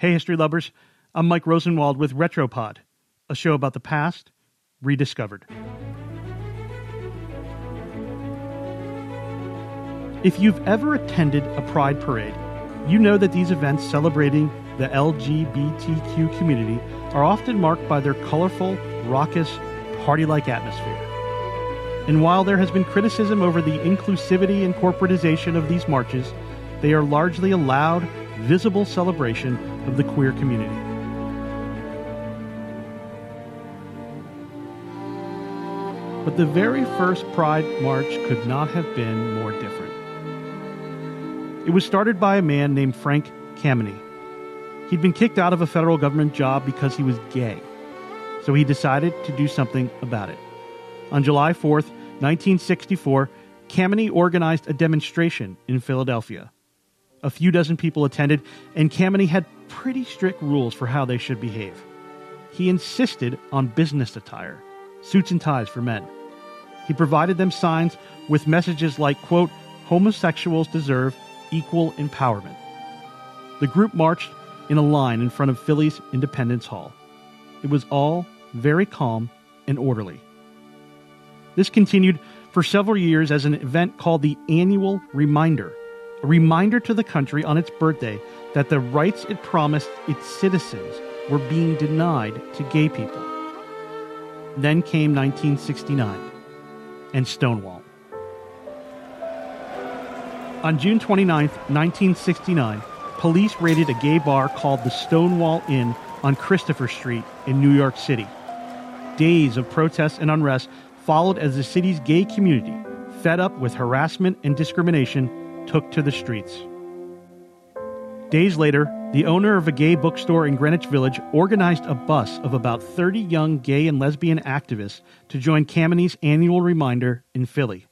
Hey, history lovers. I'm Mike Rosenwald with Retropod, a show about the past rediscovered. If you've ever attended a pride parade, you know that these events celebrating the LGBTQ community are often marked by their colorful, raucous, party like atmosphere. And while there has been criticism over the inclusivity and corporatization of these marches, they are largely a loud, visible celebration of the queer community. But the very first Pride March could not have been more different. It was started by a man named Frank Kameny. He'd been kicked out of a federal government job because he was gay, so he decided to do something about it. On July 4th, 1964, Kameny organized a demonstration in Philadelphia. A few dozen people attended, and Kameny had pretty strict rules for how they should behave. He insisted on business attire, suits and ties for men. He provided them signs with messages like, quote, homosexuals deserve equal empowerment. The group marched in a line in front of Philly's Independence Hall. It was all very calm and orderly. This continued for several years as an event called the Annual Reminder, a reminder to the country on its birthday that the rights it promised its citizens were being denied to gay people. Then came 1969 and Stonewall. On June 29, 1969, police raided a gay bar called the Stonewall Inn on Christopher Street in New York City. Days of protests and unrest followed as the city's gay community, fed up with harassment and discrimination, took to the streets. Days later, the owner of a gay bookstore in Greenwich Village organized a bus of about 30 young gay and lesbian activists to join Kameny's annual reminder in Philly.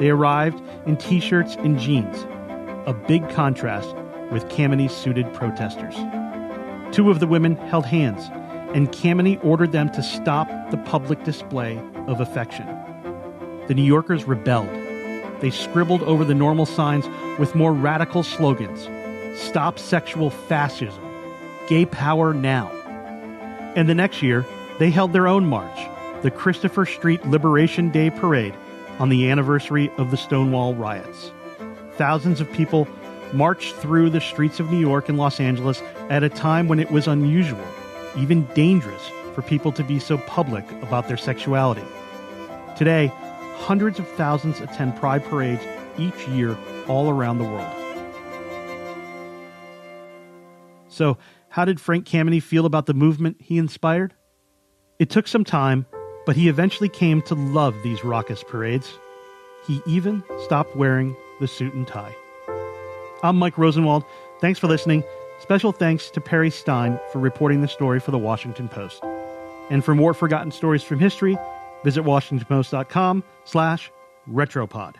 They arrived in t shirts and jeans, a big contrast with Kameny's suited protesters. Two of the women held hands, and Kameny ordered them to stop the public display of affection. The New Yorkers rebelled. They scribbled over the normal signs with more radical slogans Stop sexual fascism, Gay power now. And the next year, they held their own march, the Christopher Street Liberation Day Parade, on the anniversary of the Stonewall riots. Thousands of people marched through the streets of New York and Los Angeles at a time when it was unusual, even dangerous, for people to be so public about their sexuality. Today, hundreds of thousands attend pride parades each year all around the world. So, how did Frank Kameny feel about the movement he inspired? It took some time, but he eventually came to love these raucous parades. He even stopped wearing the suit and tie. I'm Mike Rosenwald. Thanks for listening. Special thanks to Perry Stein for reporting the story for the Washington Post. And for more forgotten stories from history, visit washingtonpost.com slash retropod.